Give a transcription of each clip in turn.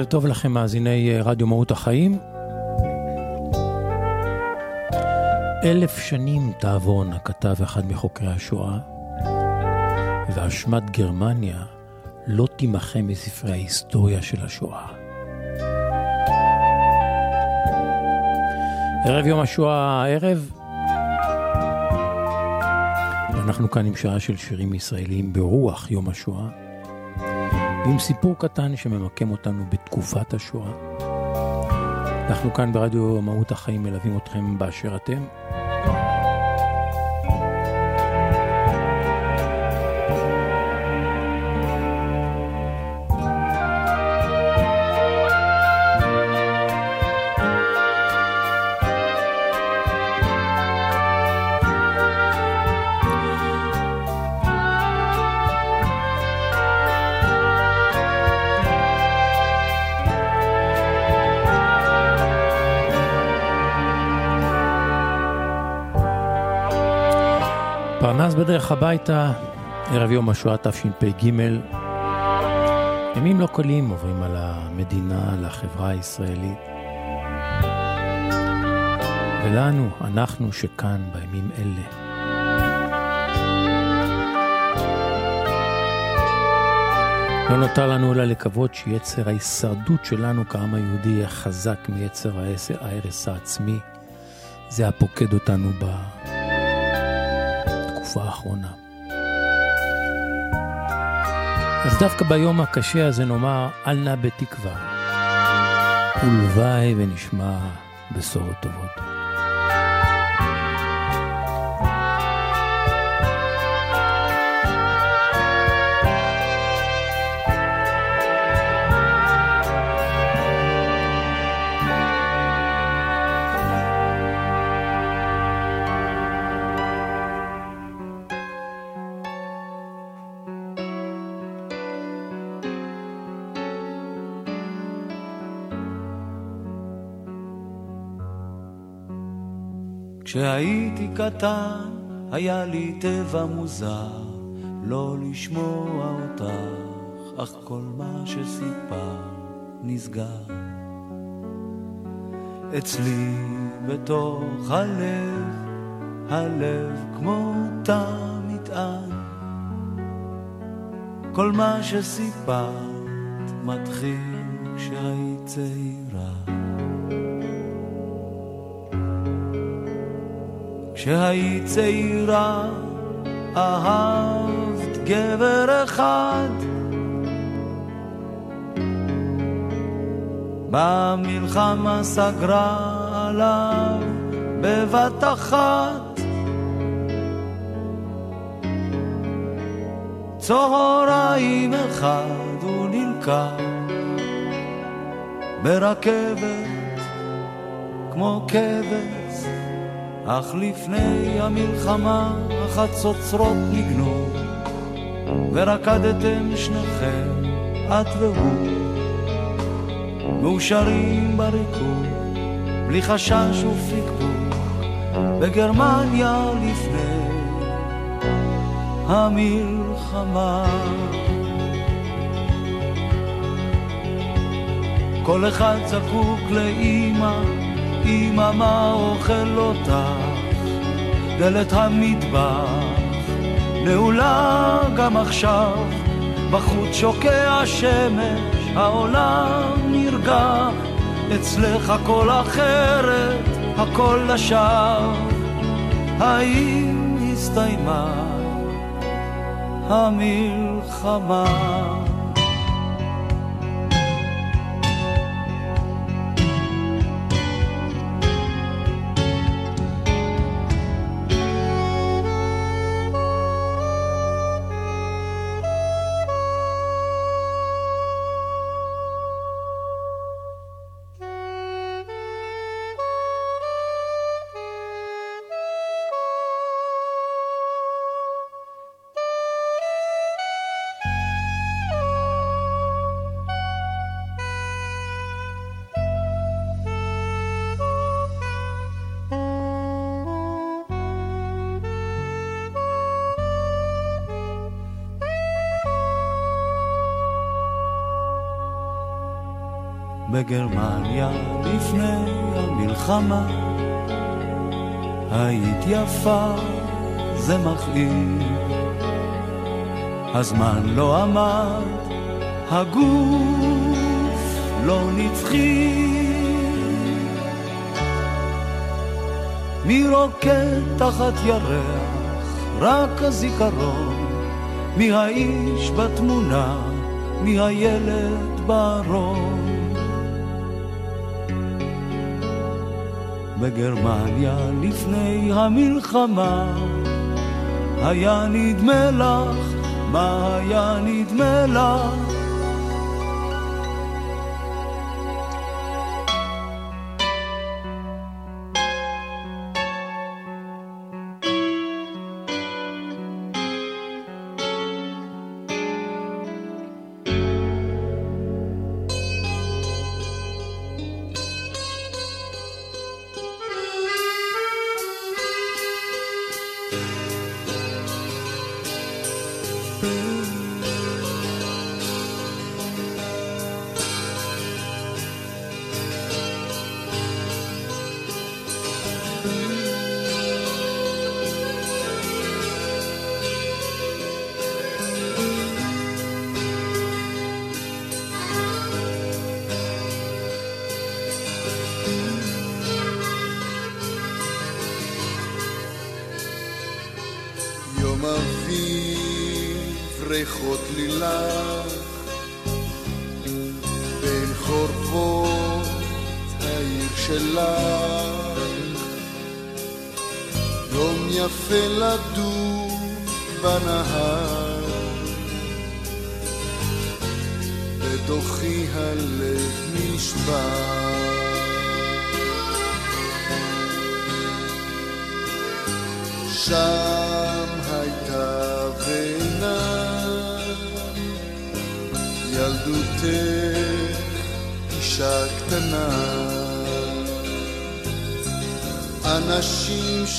ערב טוב לכם, מאזיני אה, רדיו מהות החיים. אלף שנים תעוורנה, כתב אחד מחוקרי השואה, ואשמת גרמניה לא תימחה מספרי ההיסטוריה של השואה. ערב יום השואה הערב, ואנחנו כאן עם שעה של שירים ישראליים ברוח יום השואה. ועם סיפור קטן שממקם אותנו בתקופת השואה. אנחנו כאן ברדיו מהות החיים מלווים אתכם באשר אתם. בדרך הביתה, ערב יום השואה תשפ"ג. ימים לא קלים עוברים על המדינה, על החברה הישראלית. ולנו, אנחנו שכאן בימים אלה. לא נותר לנו אלא לקוות שיצר ההישרדות שלנו כעם היהודי יהיה חזק מיצר ההרס העצמי. זה הפוקד אותנו ב... בתקופה האחרונה. אז דווקא ביום הקשה הזה נאמר, אל נא בתקווה, ולוואי ונשמע בשורות טובות. כשהייתי קטן היה לי טבע מוזר לא לשמוע אותך, אך כל מה שסיפר נסגר. אצלי בתוך הלב, הלב כמו תא מטען. כל מה שסיפרת מתחיל כשהיית צעירה. כשהיית צעירה אהבת גבר אחד. במלחמה סגרה עליו בבת אחת. צהריים אחד הוא נלקח ברכבת כמו כבש אך לפני המלחמה החצוצרות ניגנו ורקדתם שניכם, את והוא, מאושרים בריקוד, בלי חשש ופקפוק, בגרמניה לפני המלחמה. כל אחד זקוק לאימא אמא מה אוכל אותך, דלת המטבח נעולה גם עכשיו, בחוץ שוקע השמש, העולם נרגע, אצלך הכל אחרת, הכל לשווא. האם הסתיימה המלחמה? בגרמניה לפני המלחמה. היית יפה, זה מכאיב. הזמן לא עמד, הגוף לא נצחי. מי רוקד תחת ירח, רק הזיכרון, מי האיש בתמונה, מי הילד בארון. בגרמניה לפני המלחמה. היה נדמה לך, מה היה נדמה לך love.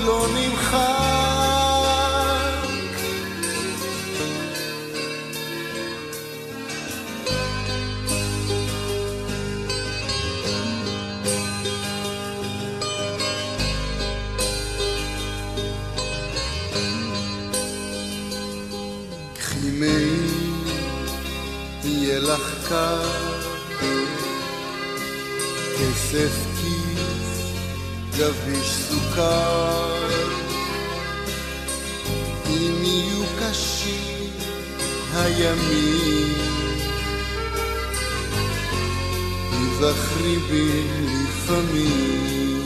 לא נמחק. קחי מי, יהיה לך קר, כסף כיס, גביש סוכר. הימים. תיזכרי בי לפעמים.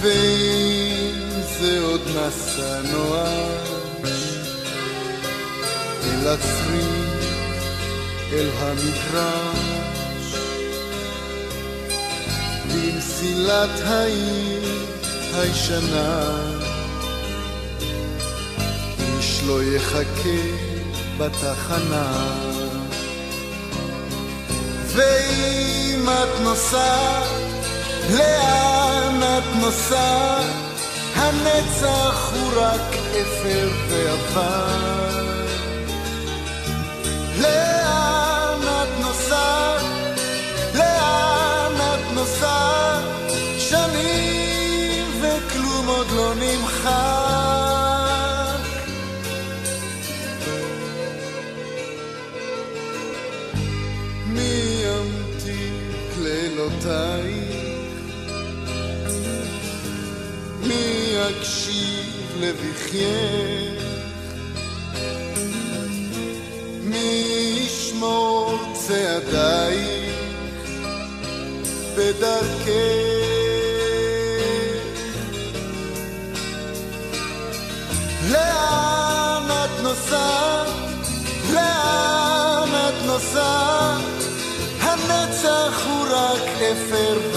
ואם זה עוד מסע נואש. אל הצריף, אל המגרש. במסילת העיר הישנה. לא יחכה בתחנה. ואם את נוסעת, לאן את נוסעת? הנצח הוא רק אפר ועבר. מי יקשיב לבכייך? מי ישמור צעדייך בדרכך? אפר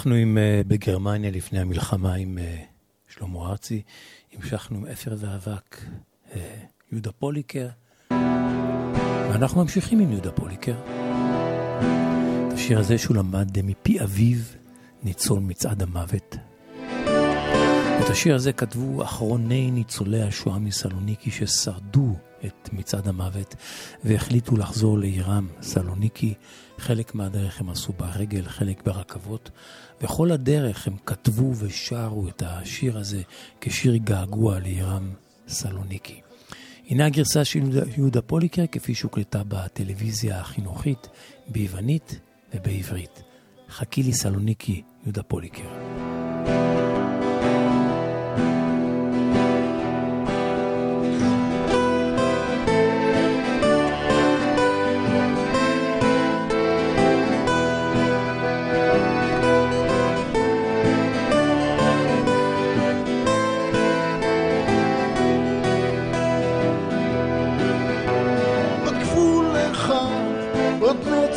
פתחנו עם uh, בגרמניה לפני המלחמה עם uh, שלמה ארצי, המשכנו עם אפר ואבק, uh, יהודה פוליקר, ואנחנו ממשיכים עם יהודה פוליקר. את השיר הזה שהוא למד מפי אביו, ניצול מצעד המוות. את השיר הזה כתבו אחרוני ניצולי השואה מסלוניקי ששרדו את מצעד המוות והחליטו לחזור לעירם, סלוניקי. חלק מהדרך הם עשו ברגל, חלק ברכבות, וכל הדרך הם כתבו ושרו את השיר הזה כשיר געגוע לעירם סלוניקי. הנה הגרסה של יהודה, פוליקר כפי שהוקלטה בטלוויזיה החינוכית ביוונית ובעברית. חכי לי סלוניקי, יהודה פוליקר.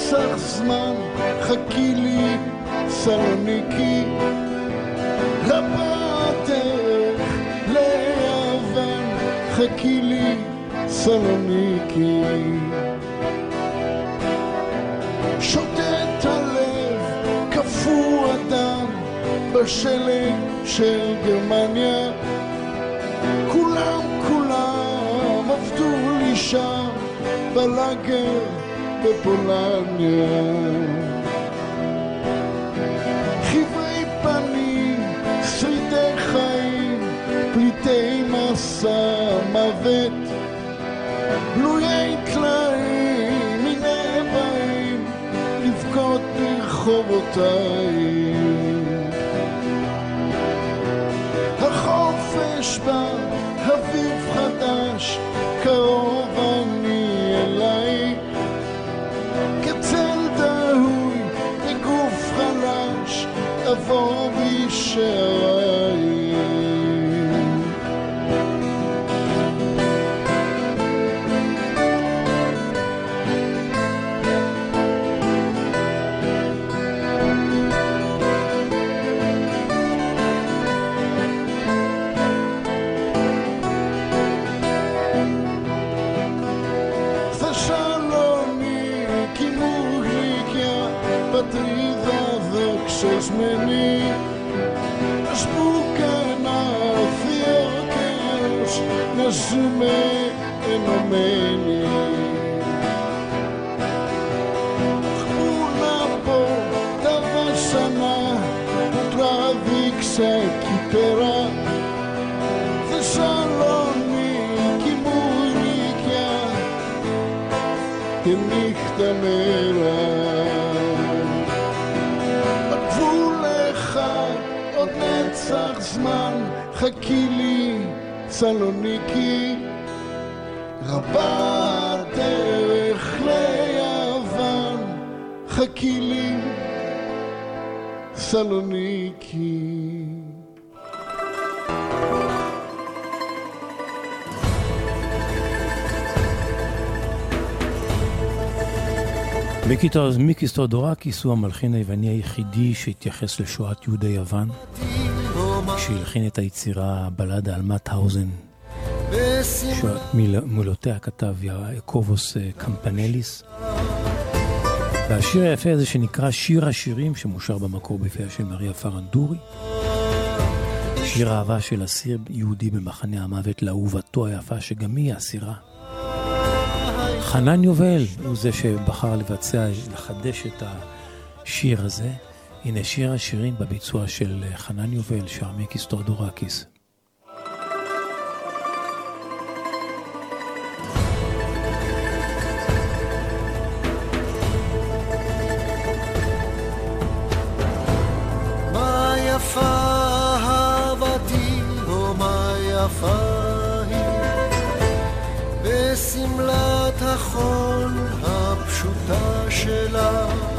נצח זמן, חכי לי סלוניקי. לבדרך ליוון, חכי לי סלוניקי. שוטט הלב, קפוא הדם, בשלג של גרמניה. כולם כולם עבדו לי שם בלאגר בפולניה. חברי פנים, שרידי חיים, פליטי מסע מוות, בלויי טלאים, הנה באים לבכות ברחובותיי. ζούμε ενωμένοι. Πού να πω τα βάσανα που τραβήξα εκεί πέρα. Θεσσαλονίκη μου νίκια και νύχτα μέρα. Βούλεχα ο Νέτσαχσμαν Χακίλι סלוניקי. רבה הדרך ליוון, חכי לי סלוניקי. מיקיס תודורקיס הוא המלחין היווני היחידי שהתייחס לשואת יהודי יוון, כשהלחין את היצירה בלדה על מאטהאוזן, שמילותיה כתב יעקובוס קמפנליס. והשיר היפה הזה שנקרא שיר השירים, שמושר במקור בפיה של מריה פרנדורי. שיר אהבה של אסיר יהודי במחנה המוות לאהובתו היפה, שגם היא אסירה. חנן יובל הוא זה שבחר לבצע, לחדש את השיר הזה. הנה שיר השירים בביצוע של אה, חנן יובל, שעמי טורדורקיס. בשמלת החול הפשוטה שלה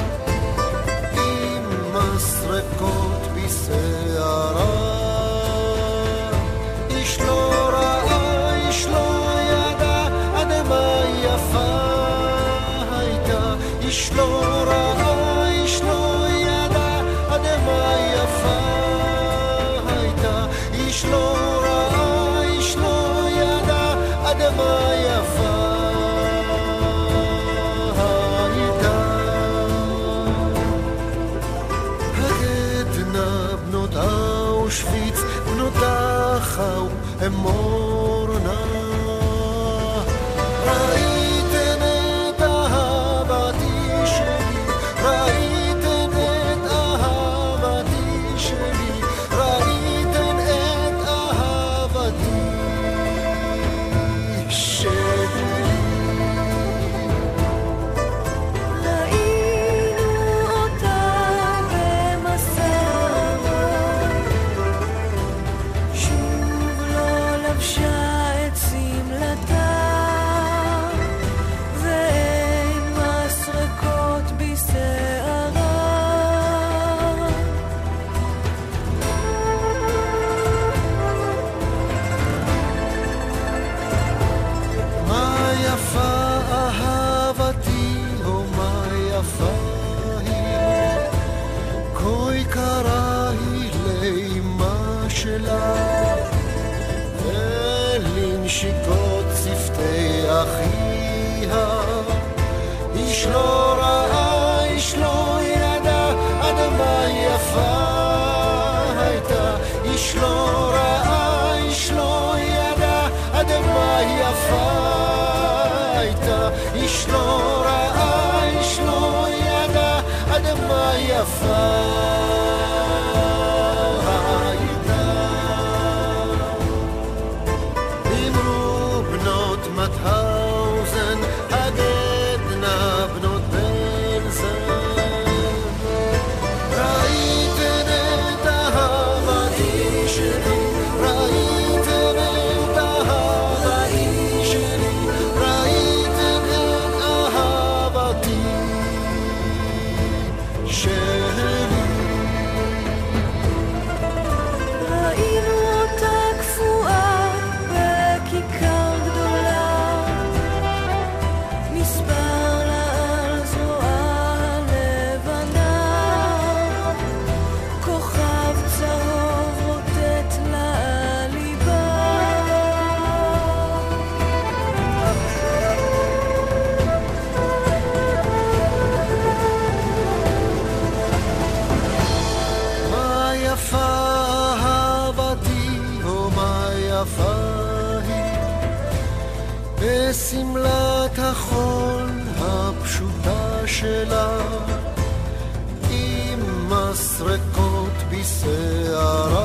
מסרקות בשערה.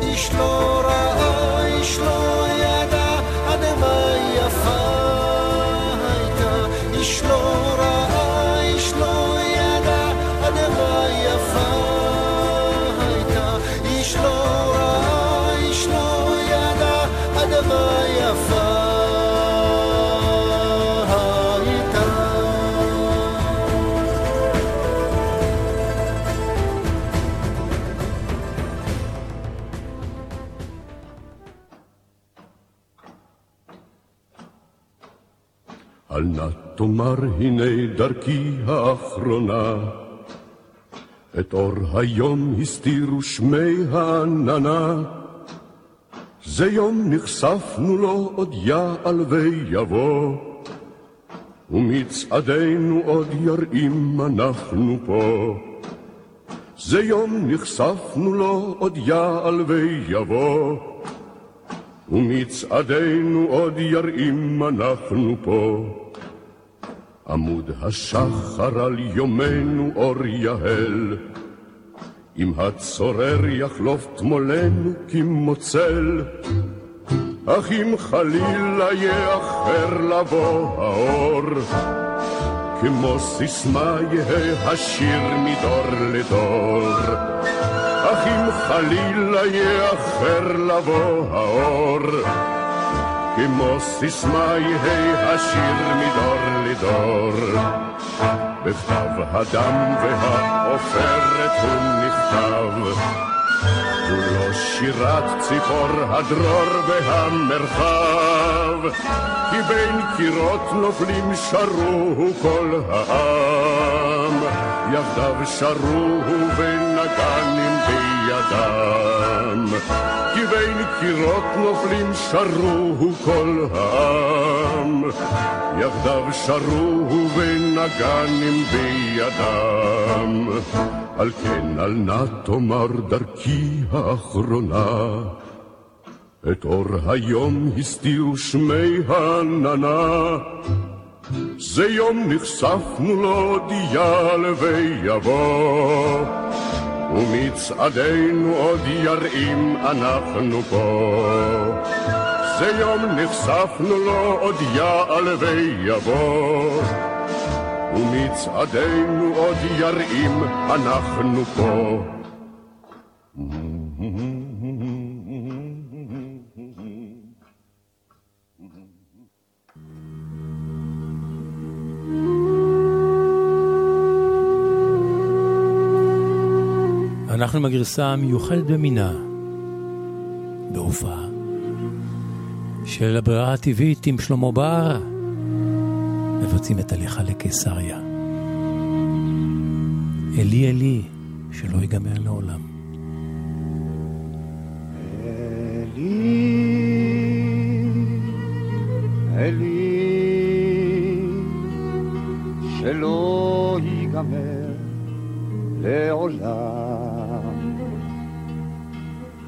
איש לא ראה, איש לא ראה כבר הנה דרכי האחרונה. את אור היום הסתירו שמי העננה. זה יום נחשפנו לו עוד יעל ויבוא, ומצעדינו עוד ירעים אנחנו פה. זה יום נחשפנו לו עוד יעל ויבוא, ומצעדינו עוד ירעים אנחנו פה. עמוד השחר על יומנו אור יהל, אם הצורר יחלוף תמולנו כמוצל, אך אם חלילה יאחר לבוא האור, כמו סיסמה יהיה השיר מדור לדור. אך אם חלילה יאחר לבוא האור, כמו סיסמה יהי השיר מדור לדור. בכתב הדם והעופרת הוא נכתב, כולו שירת ציפור הדרור והמרחב, כי בין קירות נופלים שרוהו כל העם, יחדיו שרוהו ונגנים בידם. כי בין קירות נופלים שרו כל העם, יחדיו שרו ונגנים בידם. על כן אל נא תאמר דרכי האחרונה, את אור היום הסתירו שמי עננה. זה יום נחשפנו להודיע לביבוא, ומצעדינו עוד ירעים אנחנו פה. זה יום נחשפנו לו עוד יעל ויבוא, ומצעדינו עוד ירעים אנחנו פה. אנחנו עם הגרסה המיוחדת במינה, בהופעה, של הברירה הטבעית עם שלמה בר, מבצעים את הליכה לקיסריה. אלי אלי, שלא ייגמר לעולם. אלי, שלא ייגמר לעולם.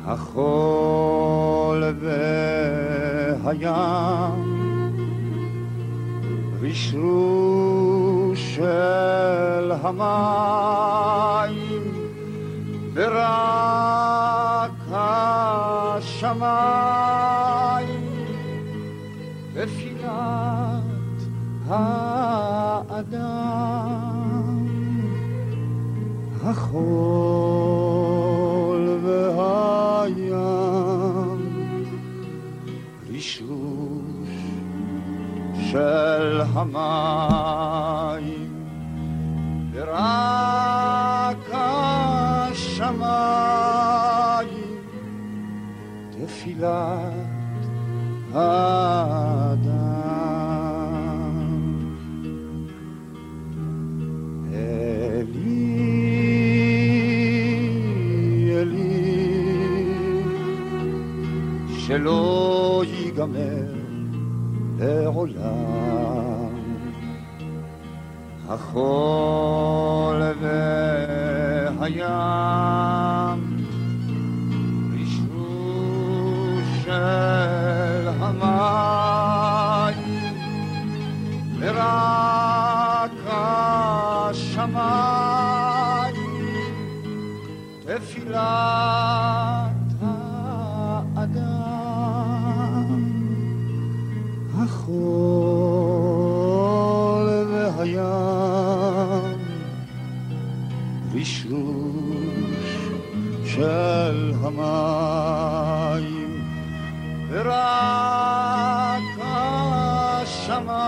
החול והים, רשרוש של המים, ורק השמיים, בפינת האדם. החול של המים, ורק השמיים, תפילת האדם. אלי, אלי, שלא ייגמר לעולם. החול והים, רשרוש של המים, ורק השמיים, תפילת של המים, ורק השמיים,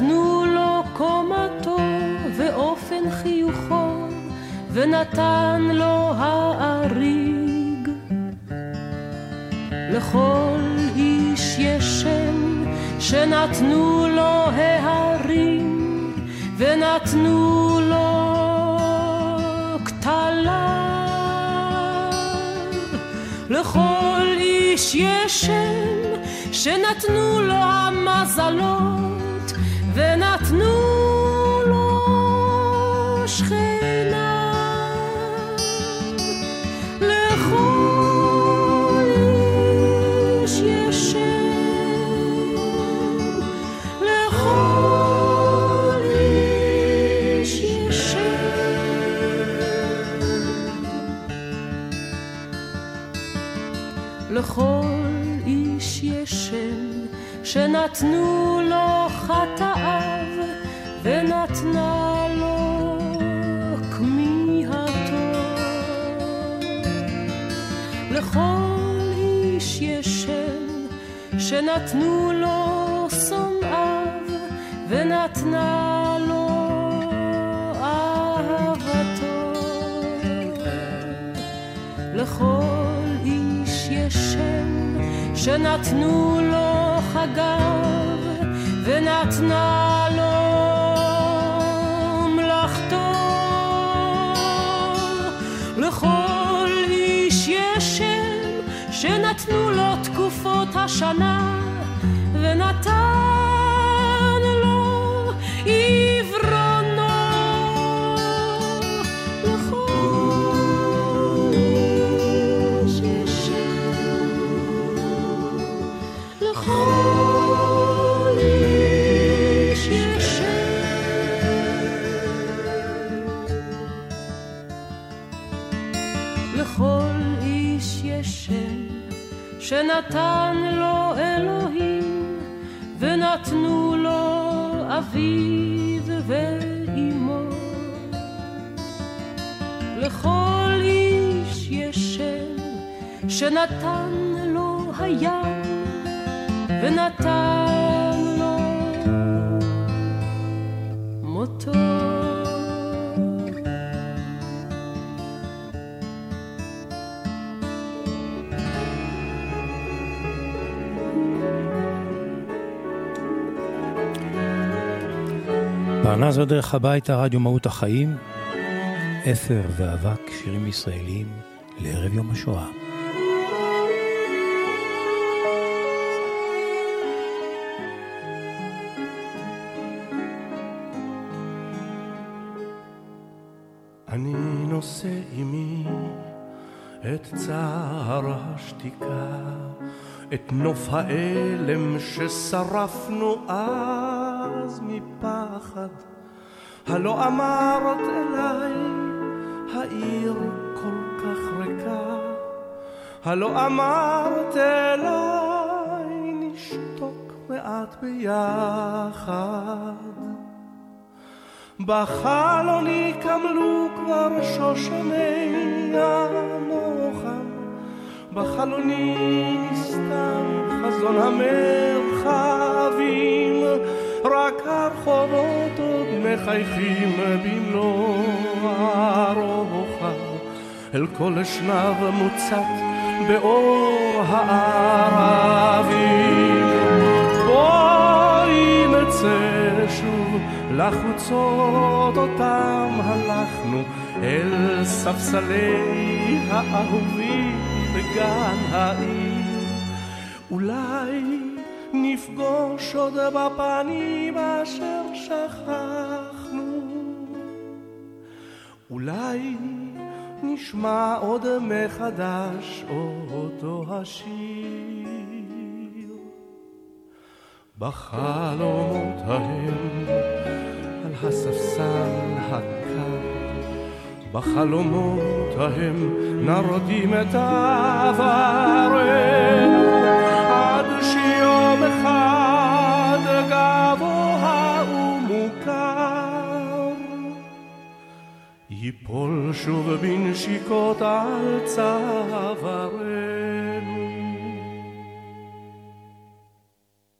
שנתנו לו קומתו ואופן חיוכו ונתן לו האריג. לכל איש יש שם שנתנו לו ההרים ונתנו לו כתליו לכל איש יש שנתנו לו חטאיו ונתנה לו כמיהתו. לכל איש יש שם שנתנו לו שונאיו ונתנה לו אהבתו. לכל איש יש שם שנתנו לו חגיו ונתנה לו מלאכתו לכל איש יש שם שנתנו לו תקופות השנה ונתן שנתן לו אלוהים ונתנו לו אביו ואימו. לכל איש יש שם שנתן לו הים ונתן בענה זו דרך הביתה, רדיו מהות החיים, אפר ואבק, שירים ישראליים לערב יום השואה. אני נושא עימי את צער השתיקה, את נוף האלם ששרפנו אז מפחד. הלא אמרת אליי, העיר כל כך ריקה. הלא אמרת אליי, לאט ביחד. בחלוני קמלו כבר שושני הנוחם, בחלוני נסתם חזון המרחבים, רק הרחובות עוד מחייכים במלוא הרוחב, אל כל אשנב מוצת באור הערבים. בואי נצא שוב לחוצות אותם הלכנו אל ספסלי האהובים בגן העיר. אולי נפגוש עוד בפנים אשר שכחנו. אולי נשמע עוד מחדש אותו השיר. בחלומות ההם על הספסל הקר, בחלומות ההם נרדים את עברנו, ייפול שוב בנשיקות על צווארנו.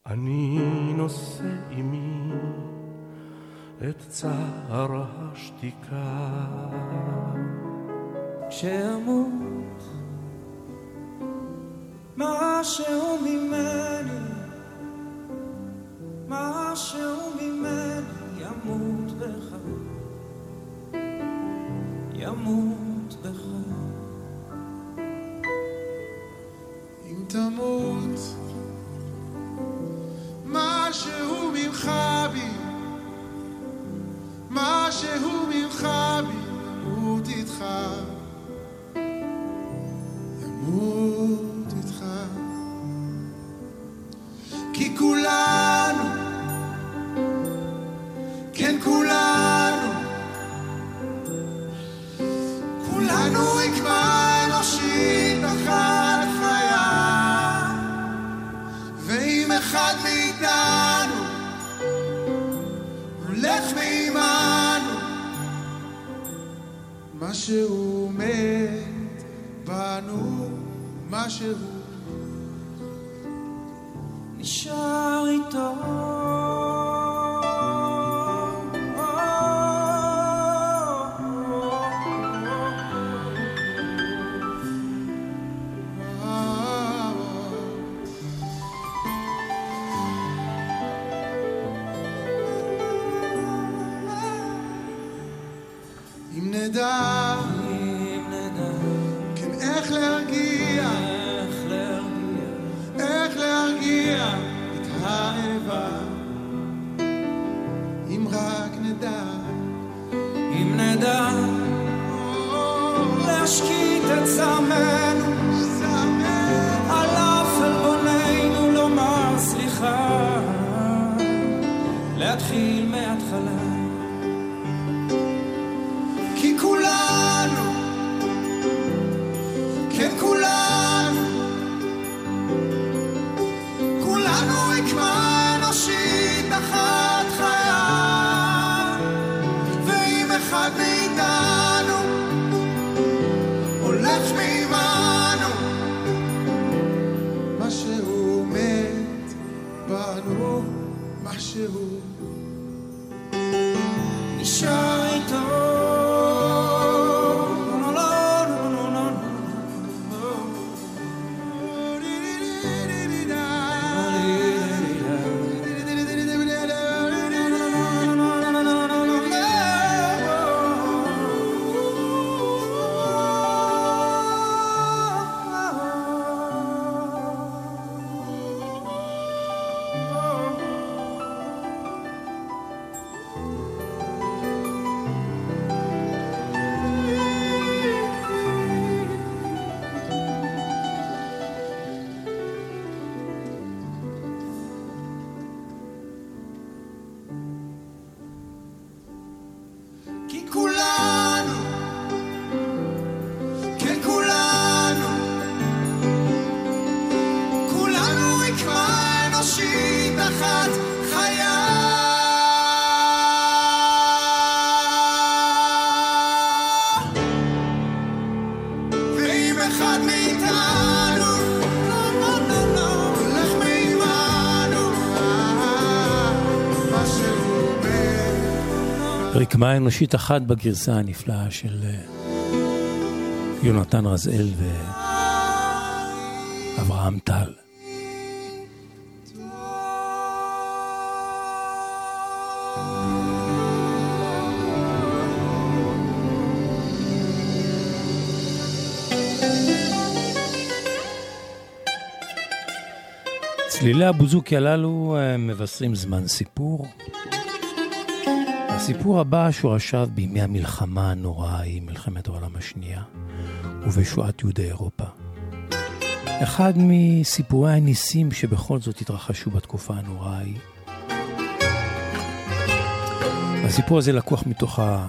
אני נושא עימי את צער השתיקה. כשאמות משהו ממני, משהו ממני ימות ימות בך. אם תמות משהו ממך בי, משהו ממך בי, ימות איתך, משהו מת בנו, משהו נשאר רקמה אנושית אחת בגרסה הנפלאה של אה, יונתן רזאל ואברהם טל. צלילי הבוזוקי הללו אה, מבשרים זמן סיפור. הסיפור הבא שורשיו בימי המלחמה הנוראה היא מלחמת העולם השנייה ובשואת יהודי אירופה. אחד מסיפורי הניסים שבכל זאת התרחשו בתקופה הנוראה ההיא. הסיפור הזה לקוח מתוך ה...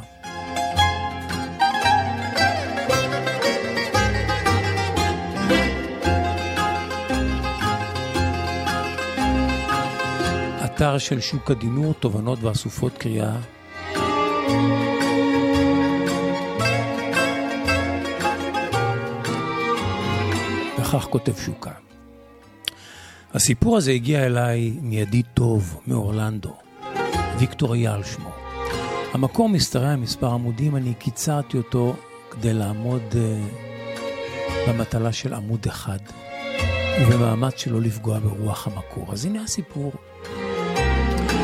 אתר של שוק הדינור, תובנות ואסופות קריאה. וכך כותב שוקה. הסיפור הזה הגיע אליי מידיד טוב מאורלנדו, ויקטור אייל שמו. המקור משתרע מספר עמודים, אני קיצרתי אותו כדי לעמוד uh, במטלה של עמוד אחד, ובמאמץ שלא לפגוע ברוח המקור. אז הנה הסיפור.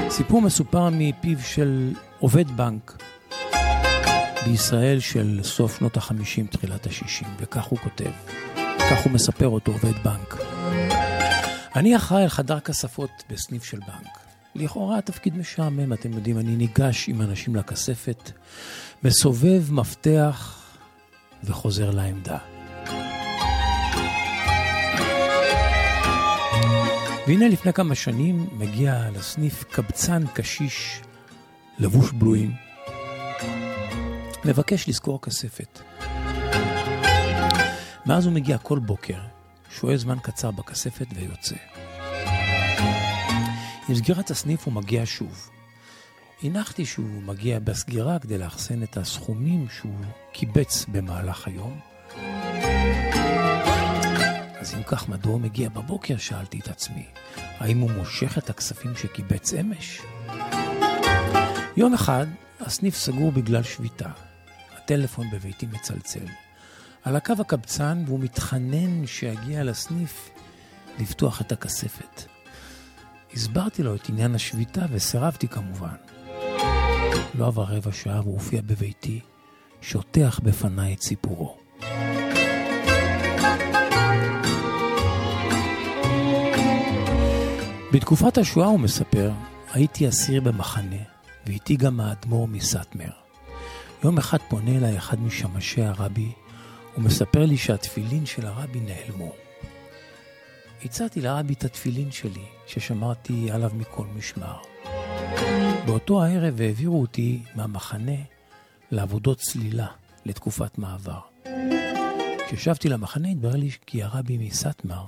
סיפור מסופר מפיו של עובד בנק בישראל של סוף שנות ה-50, תחילת ה-60, וכך הוא כותב, כך הוא מספר אותו עובד בנק. אני אחראי על חדר כספות בסניף של בנק. לכאורה התפקיד משעמם, אתם יודעים, אני ניגש עם אנשים לכספת, מסובב מפתח וחוזר לעמדה. והנה לפני כמה שנים מגיע לסניף קבצן קשיש לבוש בלויים, מבקש לזכור כספת. מאז הוא מגיע כל בוקר, שוהה זמן קצר בכספת ויוצא. עם סגירת הסניף הוא מגיע שוב. הנחתי שהוא מגיע בסגירה כדי לאחסן את הסכומים שהוא קיבץ במהלך היום. אז אם כך, מדוע הוא מגיע בבוקר? שאלתי את עצמי. האם הוא מושך את הכספים שקיבץ אמש? יום אחד, הסניף סגור בגלל שביתה. הטלפון בביתי מצלצל. על הקו הקבצן, והוא מתחנן שיגיע לסניף לפתוח את הכספת. הסברתי לו את עניין השביתה וסירבתי כמובן. לא עבר רבע שעה והוא הופיע בביתי, שוטח בפניי את סיפורו. בתקופת השואה, הוא מספר, הייתי אסיר במחנה, ואיתי גם האדמו"ר מסאטמר. יום אחד פונה אליי אחד משמשי הרבי, ומספר לי שהתפילין של הרבי נעלמו. הצעתי לרבי את התפילין שלי, ששמרתי עליו מכל משמר. באותו הערב העבירו אותי מהמחנה לעבודות צלילה לתקופת מעבר. כשישבתי למחנה התברר לי כי הרבי מסאטמר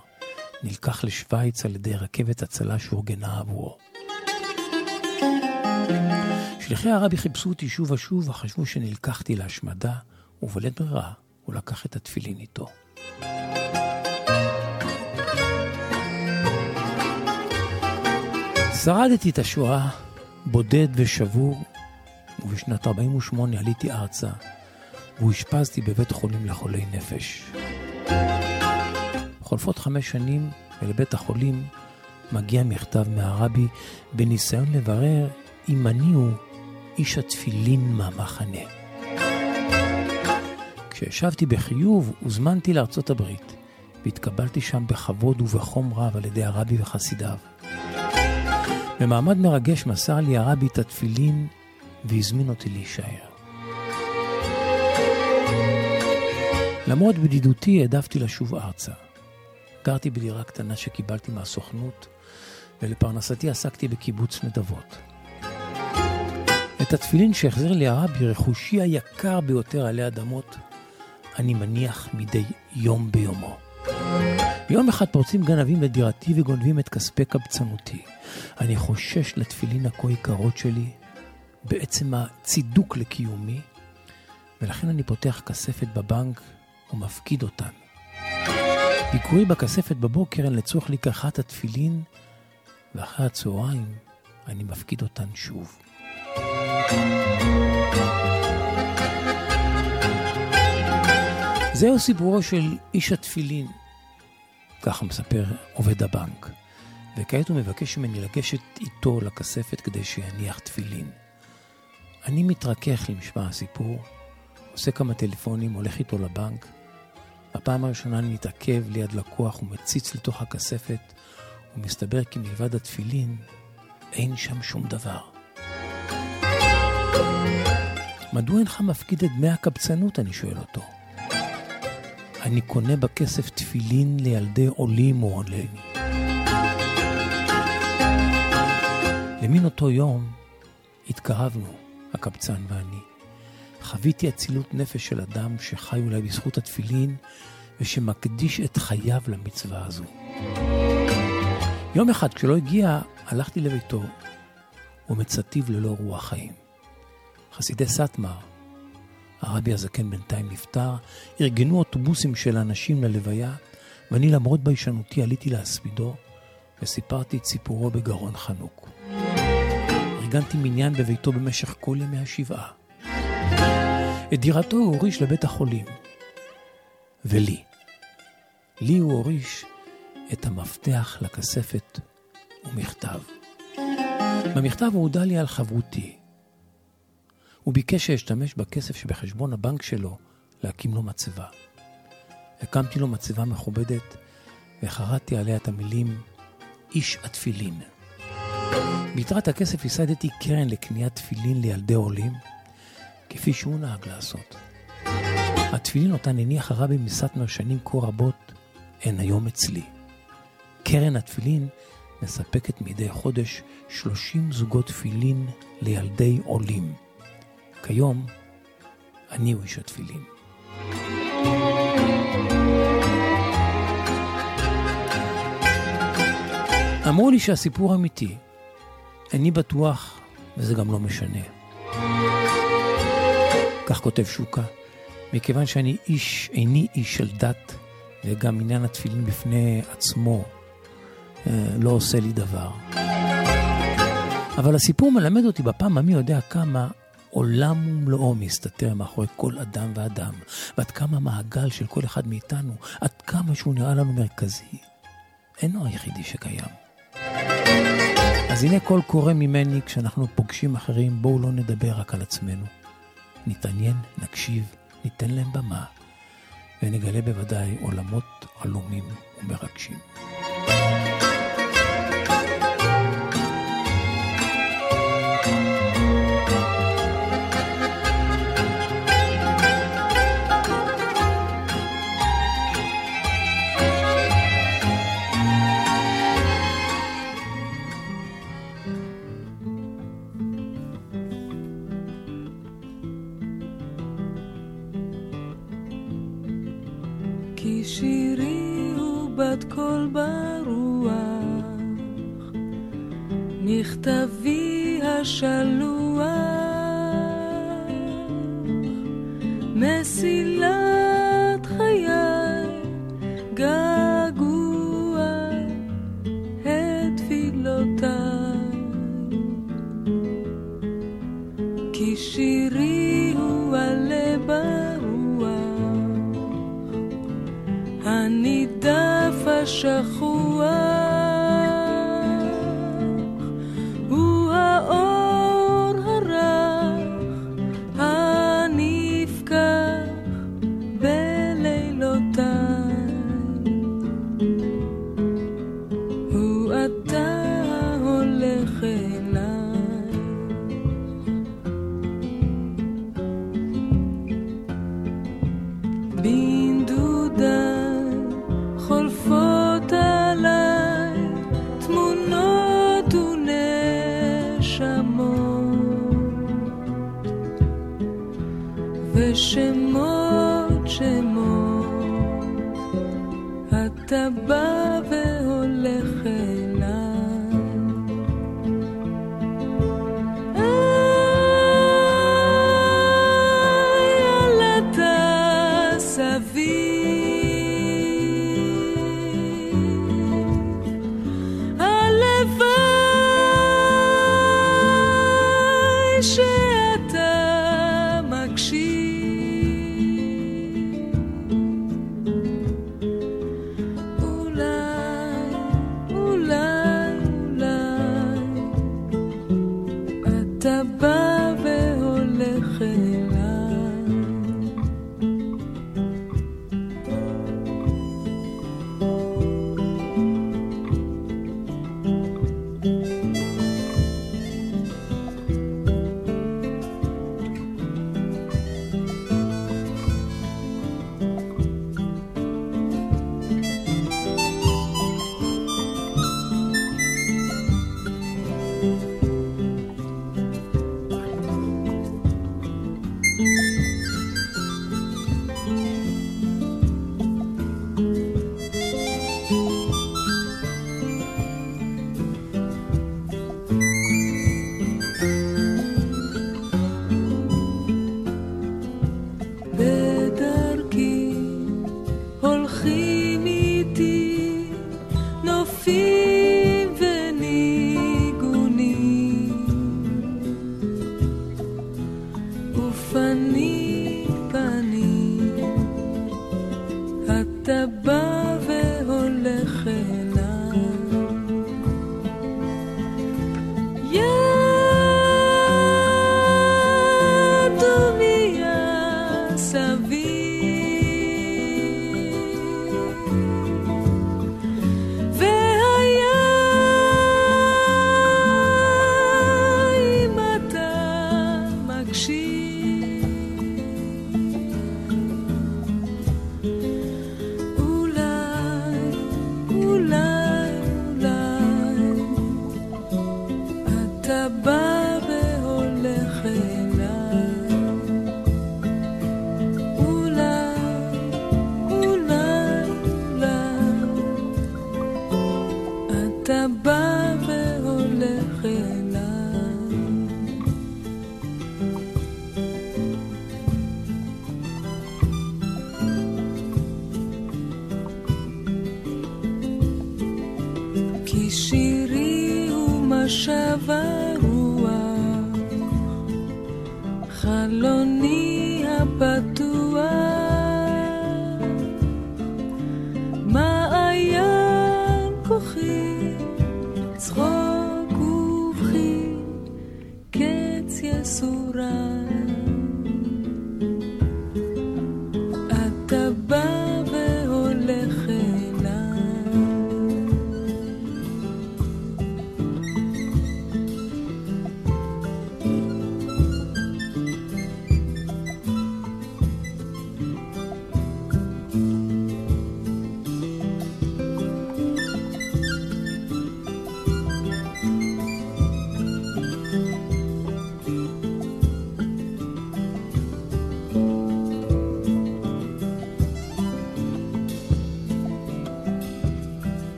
נלקח לשוויץ על ידי רכבת הצלה שאורגנה עבורו. שליחי הרבי חיפשו אותי שוב ושוב וחשבו שנלקחתי להשמדה, ובלית ברירה הוא לקח את התפילין איתו. שרדתי את השואה בודד ושבור, ובשנת 48' עליתי ארצה, ואושפזתי בבית חולים לחולי נפש. חולפות חמש שנים, ולבית החולים מגיע מכתב מהרבי בניסיון לברר אם אני הוא איש התפילין מהמחנה. כשישבתי בחיוב, הוזמנתי לארצות הברית, והתקבלתי שם בכבוד ובחום רב על ידי הרבי וחסידיו. במעמד מרגש מסר לי הרבי את התפילין והזמין אותי להישאר. למרות בדידותי העדפתי לשוב ארצה. גרתי בדירה קטנה שקיבלתי מהסוכנות, ולפרנסתי עסקתי בקיבוץ נדבות. את התפילין שהחזיר לי הרבי, רכושי היקר ביותר עלי אדמות, אני מניח מדי יום ביומו. יום אחד פורצים גנבים לדירתי וגונבים את כספי קבצנותי. אני חושש לתפילין הכה יקרות שלי, בעצם הצידוק לקיומי, ולכן אני פותח כספת בבנק ומפקיד אותן. ביקורי בכספת בבוקר הן לצורך לקחת התפילין, ואחרי הצהריים אני מפקיד אותן שוב. זהו סיפורו של איש התפילין, ככה מספר עובד הבנק, וכעת הוא מבקש ממני לגשת איתו לכספת כדי שיניח תפילין. אני מתרכך למשמע הסיפור, עושה כמה טלפונים, הולך איתו לבנק. בפעם הראשונה אני מתעכב ליד לקוח ומציץ לתוך הכספת, ומסתבר כי מלבד התפילין אין שם שום דבר. מדוע אינך מפקיד את דמי הקבצנות? אני שואל אותו. אני קונה בכסף תפילין לילדי עולים או עולים. למין אותו יום התקרבנו, הקבצן ואני. חוויתי אצילות נפש של אדם שחי אולי בזכות התפילין ושמקדיש את חייו למצווה הזו. יום אחד, כשלא הגיע, הלכתי לביתו, ומצאתיו ללא רוח חיים. חסידי סאטמר, הרבי הזקן בינתיים נפטר, ארגנו אוטובוסים של אנשים ללוויה, ואני למרות ביישנותי עליתי להספידו, וסיפרתי את סיפורו בגרון חנוק. ארגנתי מניין בביתו במשך כל ימי השבעה. את דירתו הוא הוריש לבית החולים. ולי. לי הוא הוריש את המפתח לכספת ומכתב. במכתב הוא הודה לי על חברותי. הוא ביקש שאשתמש בכסף שבחשבון הבנק שלו להקים לו מצבה. הקמתי לו מצבה מכובדת וחרטתי עליה את המילים איש התפילין. ביתרת הכסף ייסדתי קרן לקניית תפילין לילדי עולים, כפי שהוא נהג לעשות. התפילין אותן הניח הרבי מסטמר שנים כה רבות, הן היום אצלי. קרן התפילין מספקת מדי חודש 30 זוגות תפילין לילדי עולים. כיום, אני הוא איש התפילין. אמרו לי שהסיפור אמיתי. איני בטוח, וזה גם לא משנה. כך כותב שוקה, מכיוון שאני איש, איני איש של דת, וגם עניין התפילין בפני עצמו אה, לא עושה לי דבר. אבל הסיפור מלמד אותי בפעם המי יודע כמה עולם ומלואו מסתתר מאחורי כל אדם ואדם, ועד כמה המעגל של כל אחד מאיתנו, עד כמה שהוא נראה לנו מרכזי, אינו היחידי שקיים. אז הנה קול קורא ממני כשאנחנו פוגשים אחרים, בואו לא נדבר רק על עצמנו. נתעניין, נקשיב, ניתן להם במה, ונגלה בוודאי עולמות עלומים ומרגשים. but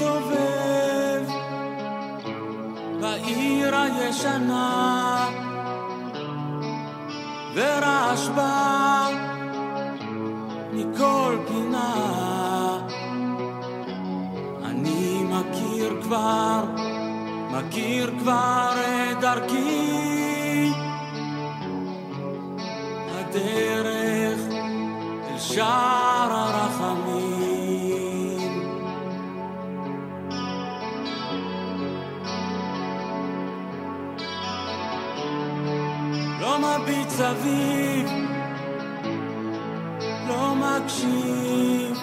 מסתובב בעיר הישנה. ורעש בא מכל פינה. אני מכיר כבר, מכיר כבר את דרכי. אביב לא מקשיב.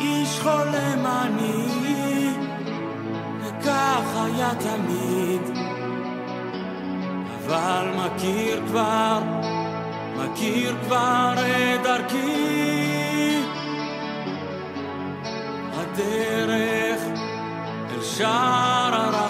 איש חולם אני וכך היה תמיד. אבל מכיר כבר מכיר כבר את דרכי. הדרך אל שער הרע.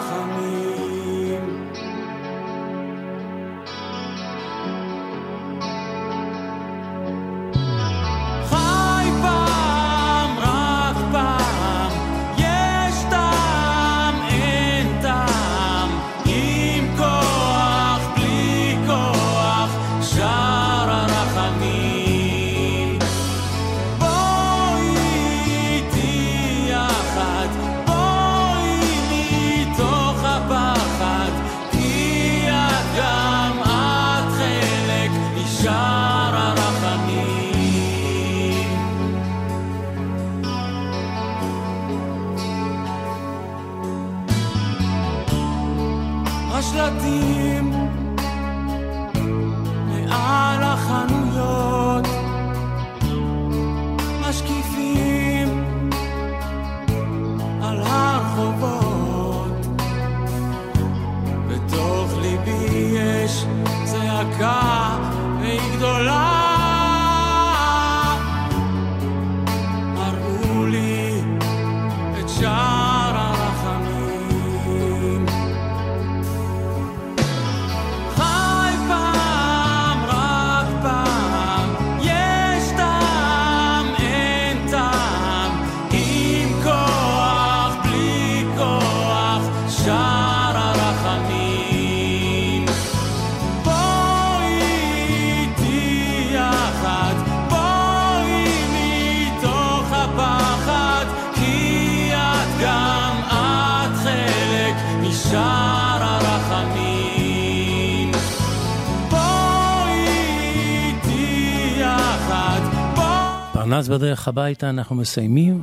פרנס בדרך הביתה אנחנו מסיימים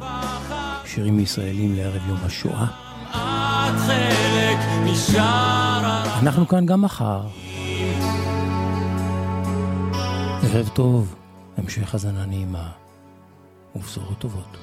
שירים ישראלים לערב יום השואה. אנחנו כאן גם מחר. ערב טוב, המשך האזנה נעימה ובשורות טובות.